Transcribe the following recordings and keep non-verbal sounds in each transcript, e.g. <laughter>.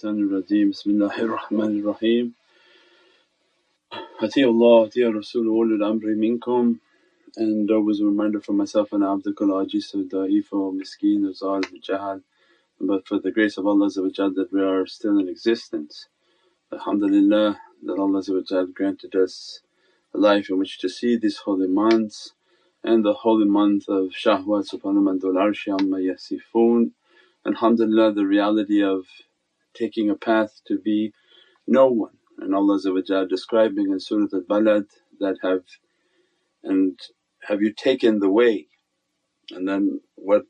الشيطان الرجيم بسم الله الرحمن الرحيم أطيع الله أطيع الرسول وأولي الأمر منكم and always a reminder for myself and Abdul Ajis of Da'if or Miskeen or Zal Jahal but for the grace of Allah that we are still in existence. Alhamdulillah that Allah granted us a life in which to see these holy months and the holy month of Shahwat subhana man dul arshi amma yasifoon. Alhamdulillah the reality of taking a path to be no one. And Allah describing in Surat al-Balad that have and have you taken the way? And then what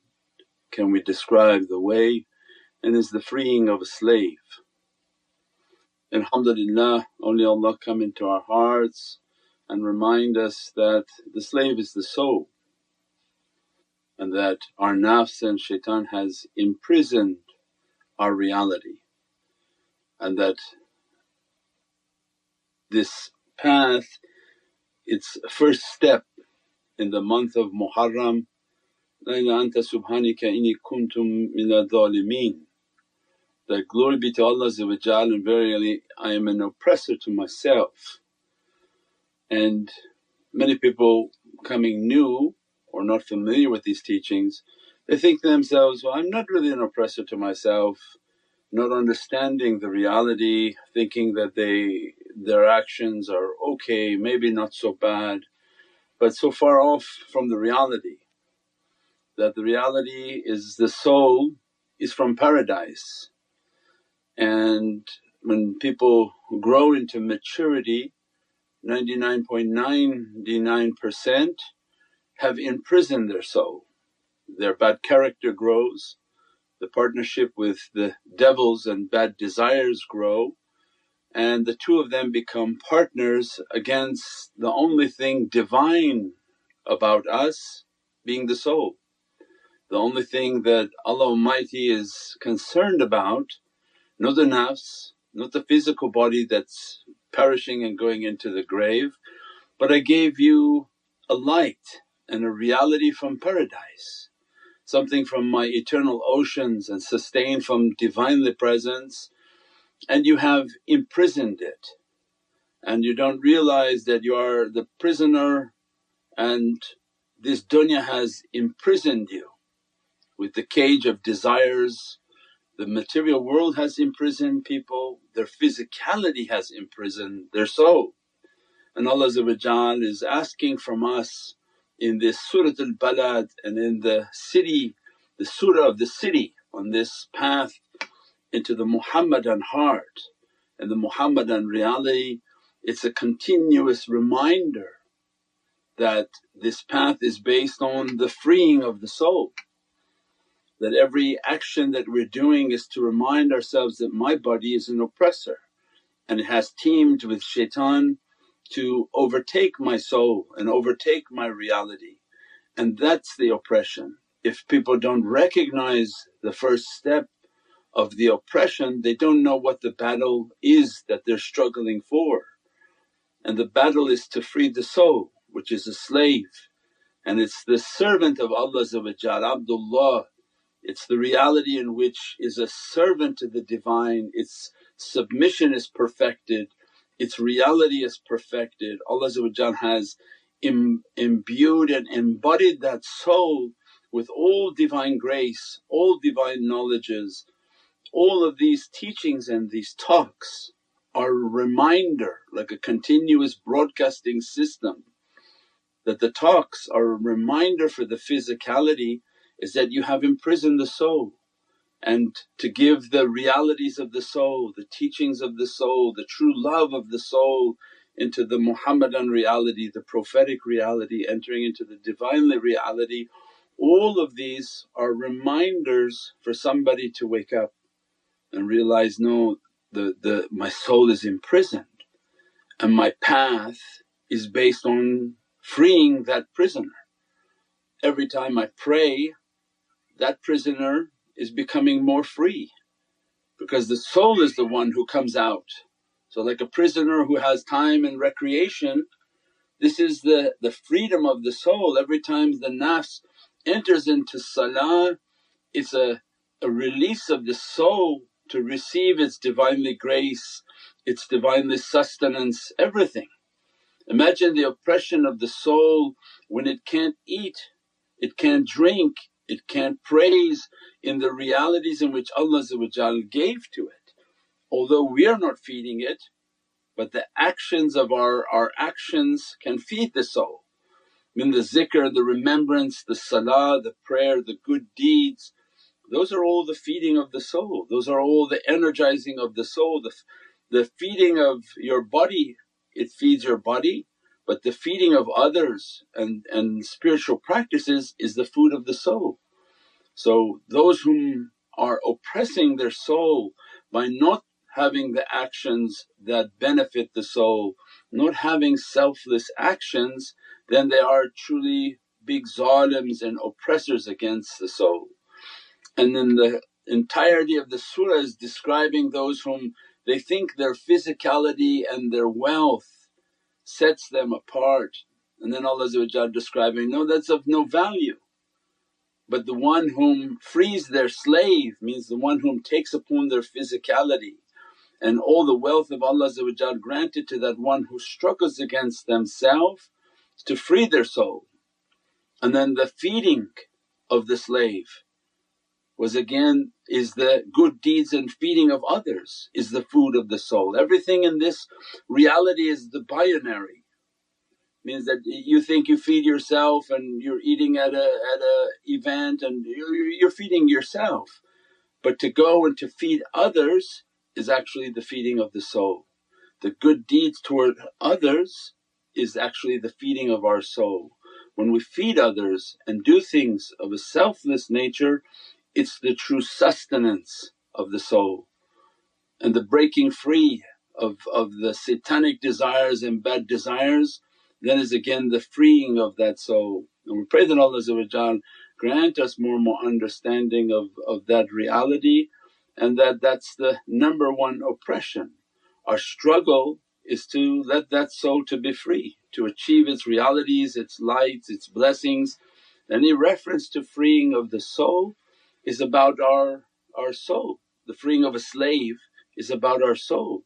can we describe the way? And is the freeing of a slave. Alhamdulillah only Allah come into our hearts and remind us that the slave is the soul. And that our nafs and shaitan has imprisoned our reality and that this path its first step in the month of Muharram, Laila anta subhanaka inni kuntum mina dhalimeen that glory be to Allah and verily I am an oppressor to myself. And many people coming new or not familiar with these teachings, they think to themselves, well I'm not really an oppressor to myself, not understanding the reality, thinking that they their actions are okay, maybe not so bad, but so far off from the reality that the reality is the soul is from paradise. And when people grow into maturity, 99.99% have imprisoned their soul. Their bad character grows, the partnership with the devils and bad desires grow and the two of them become partners against the only thing divine about us being the soul. The only thing that Allah Almighty is concerned about, not the nafs, not the physical body that's perishing and going into the grave, but I gave you a light and a reality from paradise, something from my eternal oceans and sustained from Divinely Presence and you have imprisoned it and you don't realize that you are the prisoner and this dunya has imprisoned you with the cage of desires. The material world has imprisoned people, their physicality has imprisoned their soul. And Allah is asking from us in this Surat al-Balad and in the city, the surah of the city on this path into the Muhammadan heart and the Muhammadan reality it's a continuous reminder that this path is based on the freeing of the soul. That every action that we're doing is to remind ourselves that my body is an oppressor and it has teamed with shaitan to overtake my soul and overtake my reality and that's the oppression. If people don't recognize the first step of the oppression they don't know what the battle is that they're struggling for. And the battle is to free the soul which is a slave and it's the servant of Allah Abdullah. It's the reality in which is a servant to the Divine, its submission is perfected, its reality is perfected. Allah has Im- imbued and embodied that soul with all divine grace, all divine knowledges, all of these teachings and these talks are a reminder like a continuous broadcasting system that the talks are a reminder for the physicality is that you have imprisoned the soul and to give the realities of the soul, the teachings of the soul, the true love of the soul into the Muhammadan reality, the prophetic reality, entering into the Divinely reality. All of these are reminders for somebody to wake up and realize no the, the my soul is imprisoned and my path is based on freeing that prisoner. Every time I pray that prisoner is becoming more free because the soul is the one who comes out. So like a prisoner who has time and recreation this is the, the freedom of the soul every time the nafs enters into salah it's a, a release of the soul to receive its Divinely grace, its Divinely sustenance, everything. Imagine the oppression of the soul when it can't eat, it can't drink, it can't praise in the realities in which Allah gave to it. Although we are not feeding it but the actions of our, our actions can feed the soul. In the zikr, the remembrance, the salah, the prayer, the good deeds, those are all the feeding of the soul, those are all the energizing of the soul. The, the feeding of your body, it feeds your body, but the feeding of others and, and spiritual practices is the food of the soul. So those whom are oppressing their soul by not having the actions that benefit the soul, not having selfless actions, then they are truly big zalims and oppressors against the soul. And then the entirety of the surah is describing those whom they think their physicality and their wealth sets them apart. And then Allah describing, no that's of no value. But the one whom frees their slave means the one whom takes upon their physicality and all the wealth of Allah granted to that one who struggles against themselves to free their soul. And then the feeding of the slave was again is the good deeds and feeding of others is the food of the soul. Everything in this reality is the binary means that you think you feed yourself and you're eating at a at a event and you're, feeding yourself but to go and to feed others is actually the feeding of the soul. The good deeds toward others is actually the feeding of our soul. When we feed others and do things of a selfless nature, it's the true sustenance of the soul and the breaking free of, of the satanic desires and bad desires then is again the freeing of that soul. And we pray that Allah grant us more and more understanding of, of that reality and that that's the number one oppression. Our struggle is to let that soul to be free, to achieve its realities, its lights, its blessings. Any reference to freeing of the soul is about our, our soul. The freeing of a slave is about our soul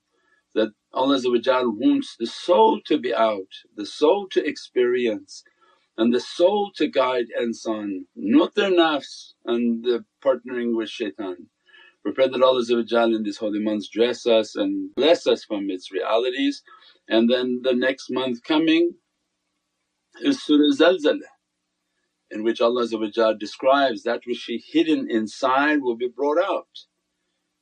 that Allah wants the soul to be out, the soul to experience and the soul to guide insan, not their nafs and the partnering with shaitan. We pray that Allah in these holy months dress us and bless us from its realities. And then the next month coming is Surah Zalzala in which Allah describes that which is hidden inside will be brought out.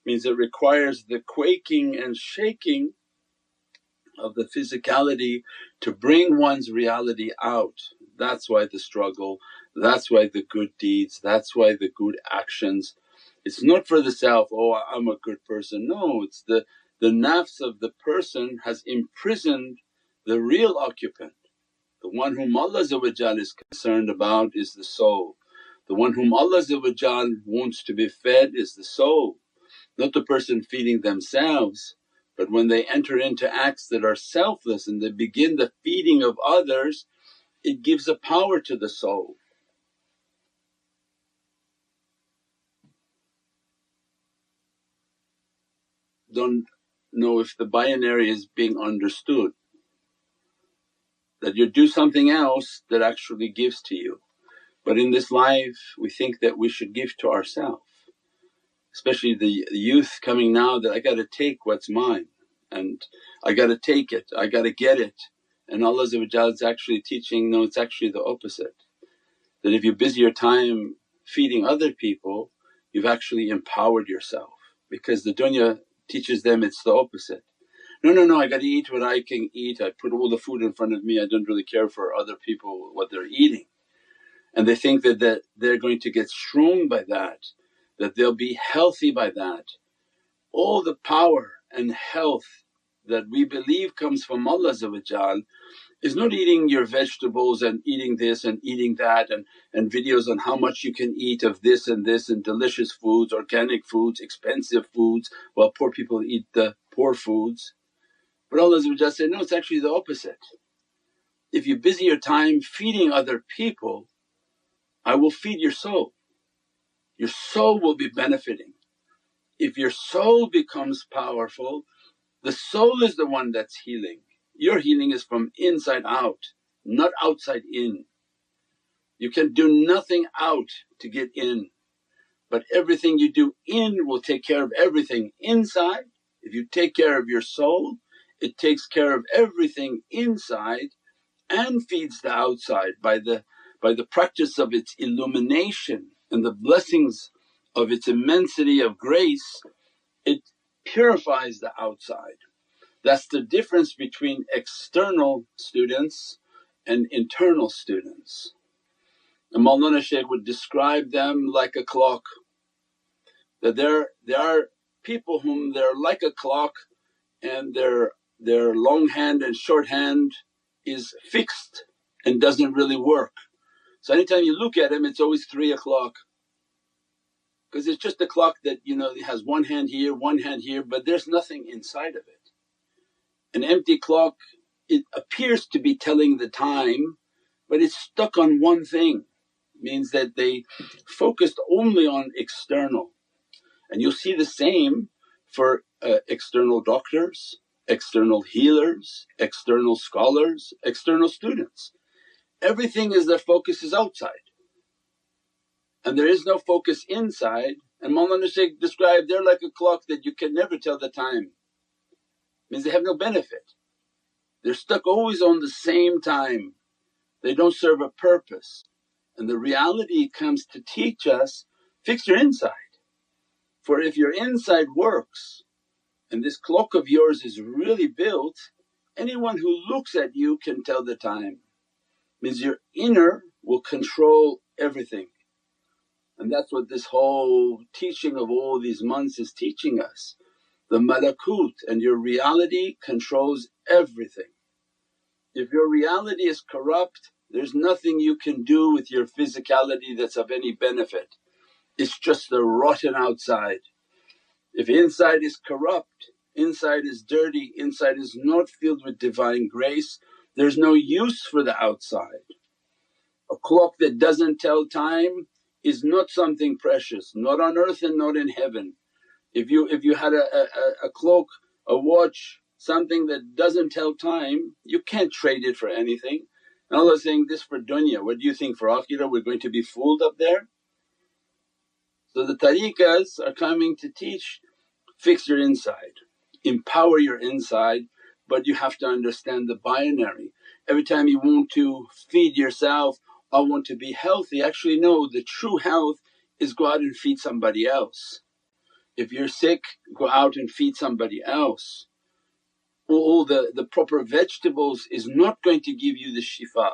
Means it requires the quaking and shaking of the physicality to bring one's reality out. That's why the struggle, that's why the good deeds, that's why the good actions it's not for the self, oh I'm a good person, no it's the, the nafs of the person has imprisoned the real occupant. The one whom Allah is concerned about is the soul. The one whom Allah wants to be fed is the soul, not the person feeding themselves. But when they enter into acts that are selfless and they begin the feeding of others, it gives a power to the soul. don't know if the binary is being understood that you do something else that actually gives to you. But in this life we think that we should give to ourselves, especially the, youth coming now that I gotta take what's mine and I gotta take it, I gotta get it. And Allah is actually teaching, no it's actually the opposite. That if you busy your time feeding other people you've actually empowered yourself because the dunya teaches them it's the opposite. No, no, no, I gotta eat what I can eat, I put all the food in front of me, I don't really care for other people what they're eating. And they think that, that they're going to get strong by that, that they'll be healthy by that. All the power and health that we believe comes from Allah is not eating your vegetables and eating this and eating that and, and videos on how much you can eat of this and this and delicious foods, organic foods, expensive foods while poor people eat the poor foods. But Allah said, no it's actually the opposite. If you busy your time feeding other people I will feed your soul, your soul will be benefiting. if your soul becomes powerful, the soul is the one that's healing. Your healing is from inside out, not outside in. You can do nothing out to get in, but everything you do in will take care of everything inside. If you take care of your soul, it takes care of everything inside and feeds the outside by the, by the practice of its illumination and the blessings of its immensity of grace, it purifies the outside. That's the difference between external students and internal students. And Mawlana Shaykh would describe them like a clock, that there, there are people whom they're like a clock and their, their long hand and short hand is fixed and doesn't really work. So anytime you look at him it's always 3 o'clock because it's just a clock that you know it has one hand here, one hand here but there's nothing inside of it. An empty clock it appears to be telling the time but it's stuck on one thing means that they focused only on external and you'll see the same for uh, external doctors, external healers, external scholars, external students. Everything is their focus is outside and there is no focus inside and Mawlana Shaykh described they're like a clock that you can never tell the time, means they have no benefit. They're stuck always on the same time, they don't serve a purpose. And the reality comes to teach us fix your inside. For if your inside works and this clock of yours is really built, anyone who looks at you can tell the time. Means your inner will control everything. And that's what this whole teaching of all these months is teaching us. The malakut and your reality controls everything. If your reality is corrupt, there's nothing you can do with your physicality that's of any benefit. It's just the rotten outside. If inside is corrupt, inside is dirty, inside is not filled with Divine grace, there's no use for the outside. A clock that doesn't tell time is not something precious, not on earth and not in heaven. If you if you had a, a, a cloak, a watch, something that doesn't tell time, you can't trade it for anything. And Allah saying, this for dunya, what do you think for akhirah we're going to be fooled up there? So the tariqas are coming to teach fix your inside, empower your inside but you have to understand the binary. Every time you want to feed yourself I want to be healthy. Actually no, the true health is go out and feed somebody else. If you're sick, go out and feed somebody else. All the, the proper vegetables is not going to give you the shifa,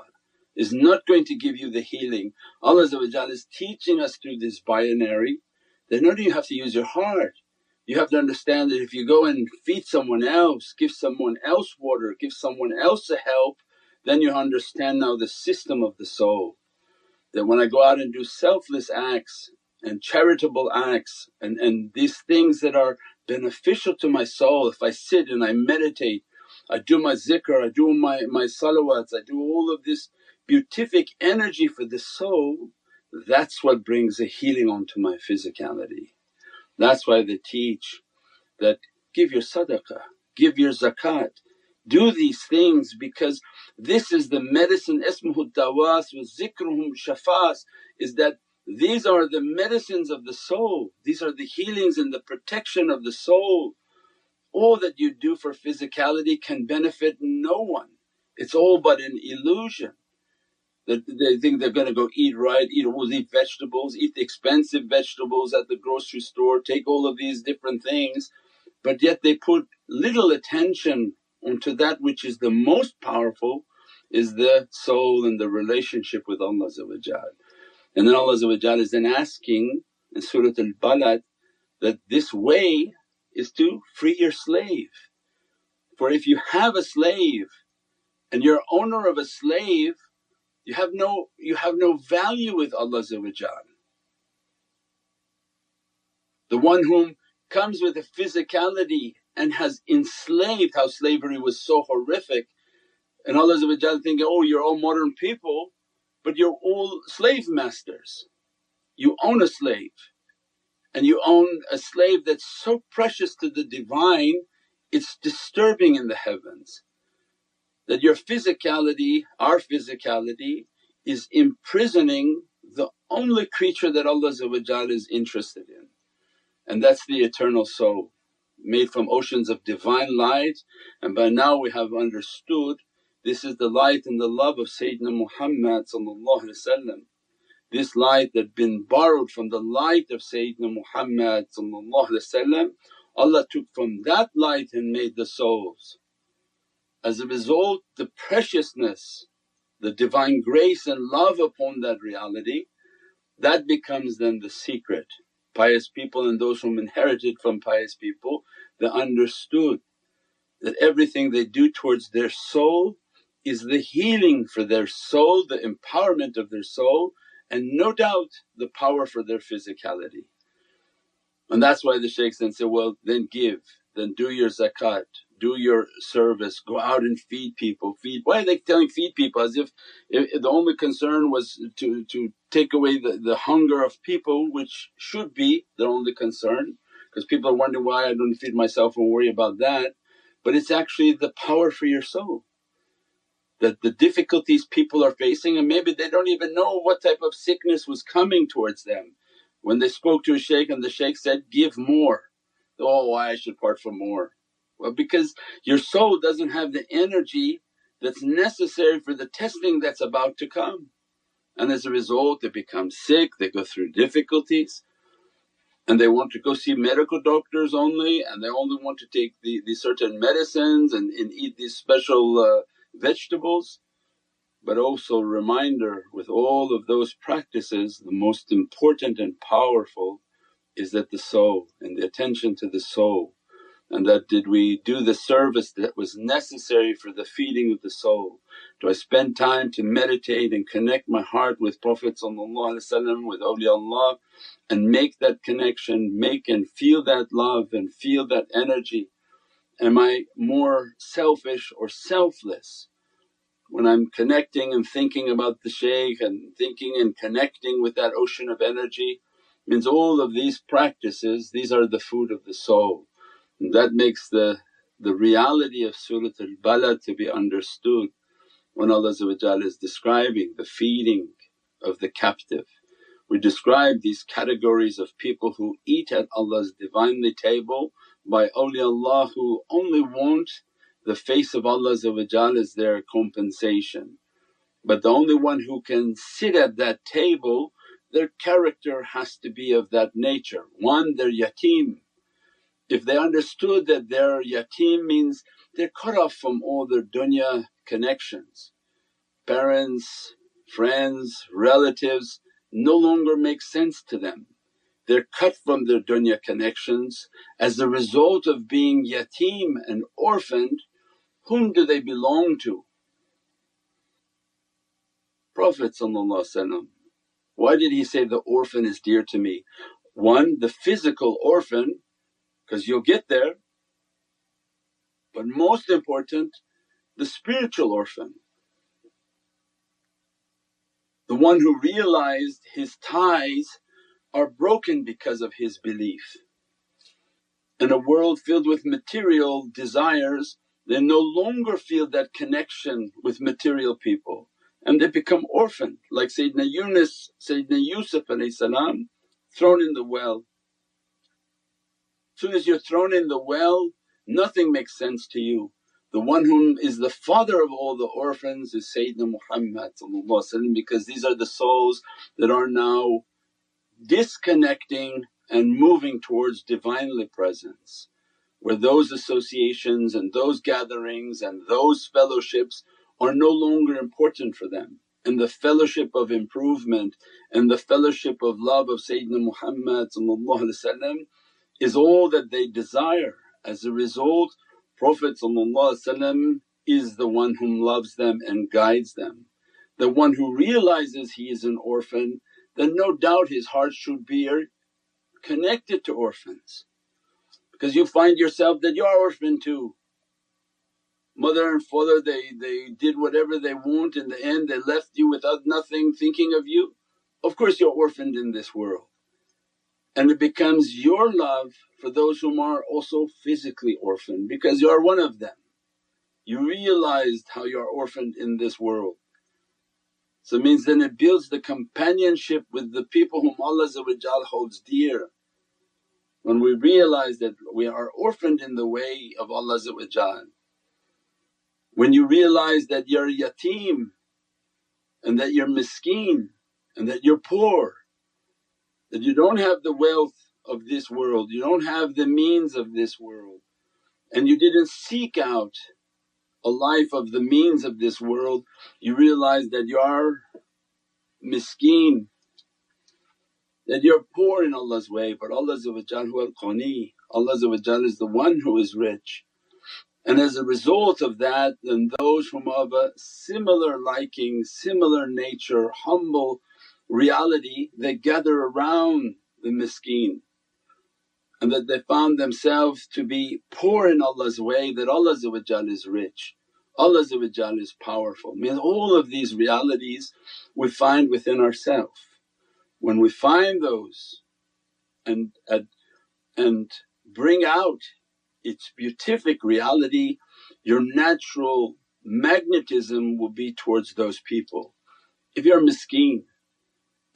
is not going to give you the healing. Allah is teaching us through this binary that not only you have to use your heart, you have to understand that if you go and feed someone else, give someone else water, give someone else a help, then you understand now the system of the soul. That when I go out and do selfless acts and charitable acts and, and these things that are beneficial to my soul, if I sit and I meditate, I do my zikr, I do my, my salawats, I do all of this beatific energy for the soul, that's what brings a healing onto my physicality. That's why they teach that give your sadaqah, give your zakat, do these things because this is the medicine ismuhu dawas wa zikruhum shafas is that these are the medicines of the soul, these are the healings and the protection of the soul. All that you do for physicality can benefit no one, it's all but an illusion. That they think they're gonna go eat right, eat all vegetables, eat the expensive vegetables at the grocery store, take all of these different things but yet they put little attention onto that which is the most powerful is the soul and the relationship with Allah And then Allah is then asking in Surat Al-Balad that this way is to free your slave. For if you have a slave and you're owner of a slave you have no you have no value with Allah The one whom comes with a physicality and has enslaved how slavery was so horrific and Allah thinking, oh you're all modern people but you're all slave masters. You own a slave and you own a slave that's so precious to the Divine it's disturbing in the heavens that your physicality, our physicality is imprisoning the only creature that Allah is interested in. And that's the eternal soul made from oceans of divine light. And by now we have understood this is the light and the love of Sayyidina Muhammad This light that been borrowed from the light of Sayyidina Muhammad Allah took from that light and made the souls. As a result the preciousness, the divine grace and love upon that reality that becomes then the secret. Pious people and those whom inherited from pious people they understood that everything they do towards their soul is the healing for their soul, the empowerment of their soul and no doubt the power for their physicality. And that's why the shaykhs then say, well then give, then do your zakat, do your service, go out and feed people, feed. Why are they telling feed people as if, if the only concern was to, to take away the, the hunger of people which should be their only concern because people are wondering why I don't feed myself and worry about that. But it's actually the power for your soul that the difficulties people are facing and maybe they don't even know what type of sickness was coming towards them. When they spoke to a shaykh and the shaykh said, give more, oh why I should part for more. Well because your soul doesn't have the energy that's necessary for the testing that's about to come. And as a result they become sick, they go through difficulties and they want to go see medical doctors only and they only want to take the, the certain medicines and, and eat these special uh, vegetables. But also reminder with all of those practices the most important and powerful is that the soul and the attention to the soul and that did we do the service that was necessary for the feeding of the soul? Do I spend time to meditate and connect my heart with Prophet with awliyaullah and make that connection, make and feel that love and feel that energy? Am I more selfish or selfless? When I'm connecting and thinking about the shaykh and thinking and connecting with that ocean of energy means all of these practices, these are the food of the soul. That makes the, the reality of Surat al-Balad to be understood when Allah is describing the feeding of the captive. We describe these categories of people who eat at Allah's Divinely table by awliyaullah who only want the face of Allah as their compensation. But the only one who can sit at that table their character has to be of that nature. One they're yatim if they understood that their yatim means they're cut off from all their dunya connections, parents, friends, relatives no longer make sense to them. They're cut from their dunya connections as a result of being yatim and orphaned, whom do they belong to? Prophet why did he say the orphan is dear to me? One, the physical orphan because you'll get there. But most important the spiritual orphan, the one who realized his ties are broken because of his belief. In a world filled with material desires they no longer feel that connection with material people and they become orphaned like Sayyidina Yunus, Sayyidina Yusuf thrown in the well Soon as you're thrown in the well nothing makes sense to you. The one whom is the father of all the orphans is Sayyidina Muhammad because these are the souls that are now disconnecting and moving towards Divinely Presence where those associations and those gatherings and those fellowships are no longer important for them and the fellowship of improvement and the fellowship of love of Sayyidina Muhammad is all that they desire. As a result Prophet is the one whom loves them and guides them. The one who realizes he is an orphan then no doubt his heart should be connected to orphans because you find yourself that you are orphan too. Mother and father they, they did whatever they want in the end they left you without nothing thinking of you. Of course you're orphaned in this world and it becomes your love for those whom are also physically orphaned because you are one of them. You realized how you are orphaned in this world. So it means then it builds the companionship with the people whom Allah holds dear. When we realize that we are orphaned in the way of Allah when you realize that you're yatim and that you're miskeen and that you're poor, that you don't have the wealth of this world, you don't have the means of this world and you didn't seek out a life of the means of this world, you realize that you are miskeen, that you're poor in Allah's way but Allah Allah is the one who is rich. And as a result of that then those whom of a similar liking, similar nature, humble reality they gather around the miskeen and that they found themselves to be poor in Allah's way that Allah is rich, Allah is powerful. Means all of these realities we find within ourselves. When we find those and, and, and bring out its beatific reality, your natural magnetism will be towards those people. If you're miskeen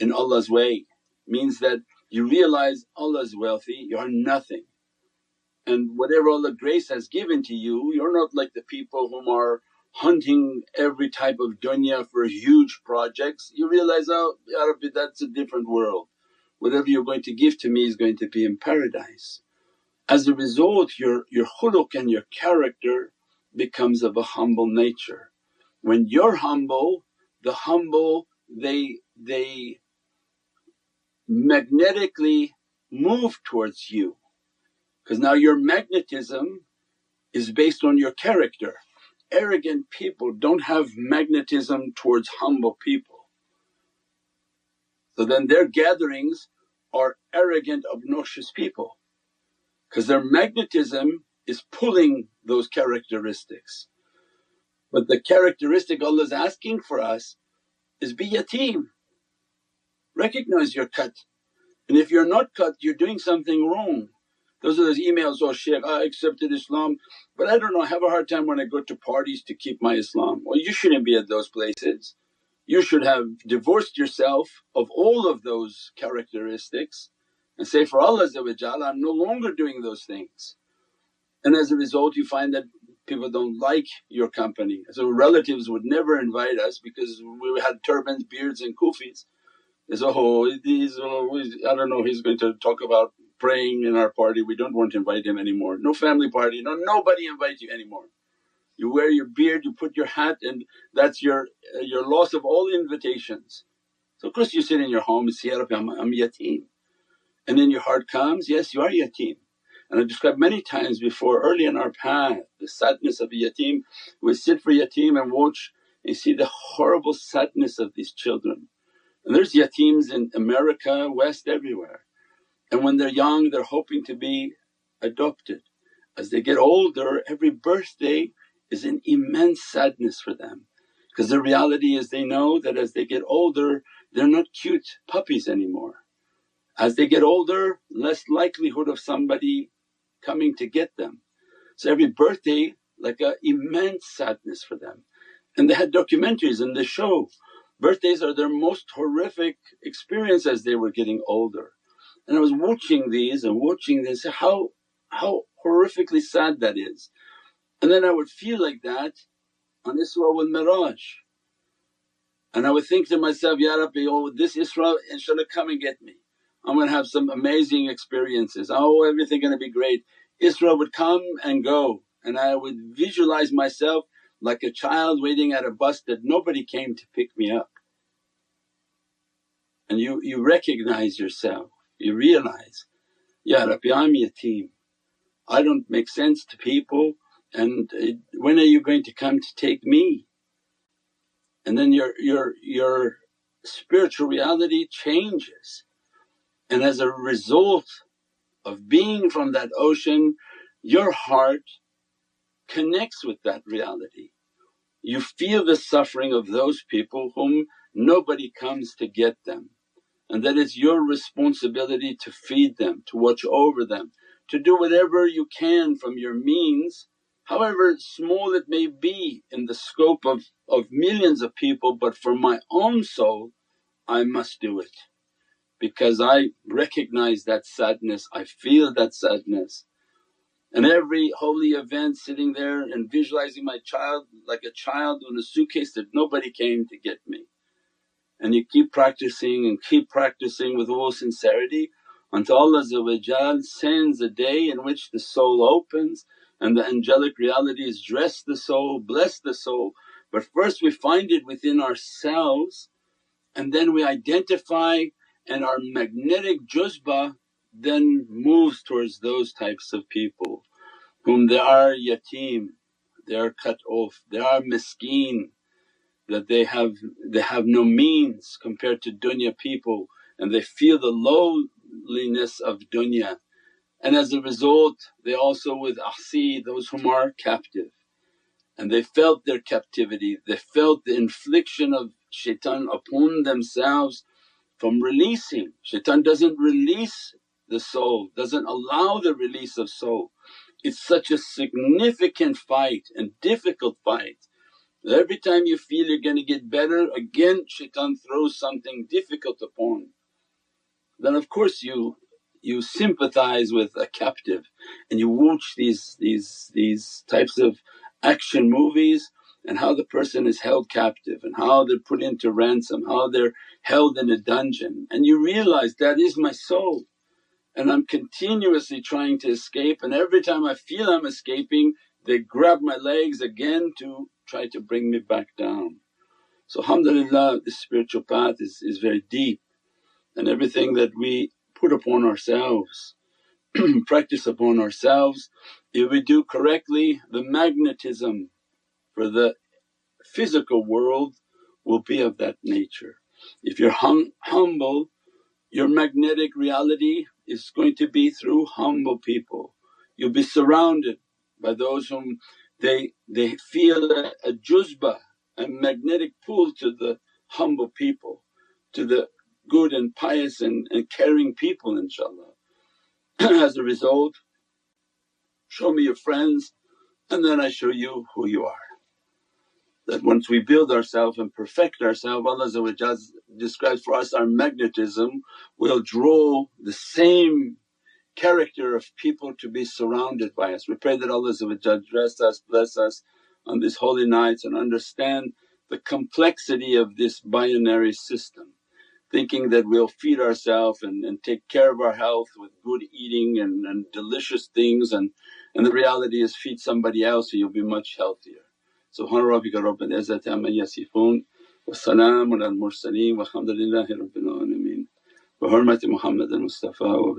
in Allah's way means that you realize Allah is wealthy, you are nothing and whatever Allah grace has given to you, you're not like the people whom are hunting every type of dunya for huge projects. You realize, oh Ya Rabbi that's a different world, whatever you're going to give to me is going to be in paradise. As a result your, your khuluq and your character becomes of a humble nature. When you're humble, the humble they, they magnetically move towards you because now your magnetism is based on your character. Arrogant people don't have magnetism towards humble people. So then their gatherings are arrogant obnoxious people because their magnetism is pulling those characteristics. But the characteristic Allah is asking for us is be yatim, recognize your cut and if you're not cut you're doing something wrong. Those are those emails, oh Shaykh I accepted Islam but I don't know I have a hard time when I go to parties to keep my Islam. Well you shouldn't be at those places. You should have divorced yourself of all of those characteristics and say, for Allah I'm no longer doing those things. And as a result you find that people don't like your company. So relatives would never invite us because we had turbans, beards and kufis. Say, oh he's, oh, I don't know he's going to talk about praying in our party, we don't want to invite him anymore. No family party, no nobody invites you anymore. You wear your beard, you put your hat and that's your uh, your loss of all invitations. So of course you sit in your home and say, Ya Rabbi I'm, I'm yatim and then your heart comes, yes you are yatim. And I described many times before early in our path the sadness of a yatim. We sit for yatim and watch and see the horrible sadness of these children. And there's yatims in America, West, everywhere. And when they're young they're hoping to be adopted. As they get older every birthday is an immense sadness for them because the reality is they know that as they get older they're not cute puppies anymore as they get older less likelihood of somebody coming to get them. So every birthday like a immense sadness for them. And they had documentaries and they show birthdays are their most horrific experience as they were getting older. And I was watching these and watching this how how horrifically sad that is. And then I would feel like that on Isra wal Miraj. And I would think to myself, Ya Rabbi, oh this Isra inshaAllah come and get me. I'm going to have some amazing experiences, oh everything going to be great. Isra would come and go and I would visualize myself like a child waiting at a bus that nobody came to pick me up. And you, you recognize yourself, you realize, Ya Rabbi I'm yatim, I don't make sense to people and uh, when are you going to come to take me? And then your, your, your spiritual reality changes and as a result of being from that ocean your heart connects with that reality. You feel the suffering of those people whom nobody comes to get them and that it's your responsibility to feed them, to watch over them, to do whatever you can from your means however small it may be in the scope of, of millions of people but for my own soul I must do it because I recognize that sadness, I feel that sadness. And every holy event sitting there and visualizing my child like a child in a suitcase that nobody came to get me. And you keep practicing and keep practicing with all sincerity until Allah sends a day in which the soul opens and the angelic realities dress the soul, bless the soul. But first we find it within ourselves and then we identify and our magnetic juzba then moves towards those types of people whom they are yatim, they are cut off, they are miskeen, that they have they have no means compared to dunya people and they feel the lowliness of dunya and as a result they also with ahsi those whom are captive and they felt their captivity, they felt the infliction of shaitan upon themselves from releasing. Shaitan doesn't release the soul, doesn't allow the release of soul. It's such a significant fight and difficult fight. Every time you feel you're going to get better again shaitan throws something difficult upon. Then of course you you sympathize with a captive and you watch these, these, these types of action movies and how the person is held captive and how they're put into ransom, how they're held in a dungeon. And you realize that is my soul. And I'm continuously trying to escape. And every time I feel I'm escaping they grab my legs again to try to bring me back down. So alhamdulillah this spiritual path is, is very deep and everything that we put upon ourselves, <clears throat> practice upon ourselves. If we do correctly the magnetism for the physical world will be of that nature. If you're hum humble your magnetic reality is going to be through humble people. You'll be surrounded by those whom they, they feel a, a juzba, a magnetic pull to the humble people, to the good and pious and, and caring people inshaAllah. <clears throat> As a result, show me your friends and then I show you who you are. That once we build ourselves and perfect ourselves, Allah describes for us our magnetism will draw the same character of people to be surrounded by us. We pray that Allah dress us, bless us on these holy nights and understand the complexity of this binary system thinking that we'll feed ourselves and, and take care of our health with good eating and, and delicious things and, and the reality is feed somebody else so you'll be much healthier. Subhana rabbika rabbil izzati amma yasifoon wa salaamun al mursaleen walhamdulillahi rabbil alameen. Bi hurmati Muhammad al Mustafa wa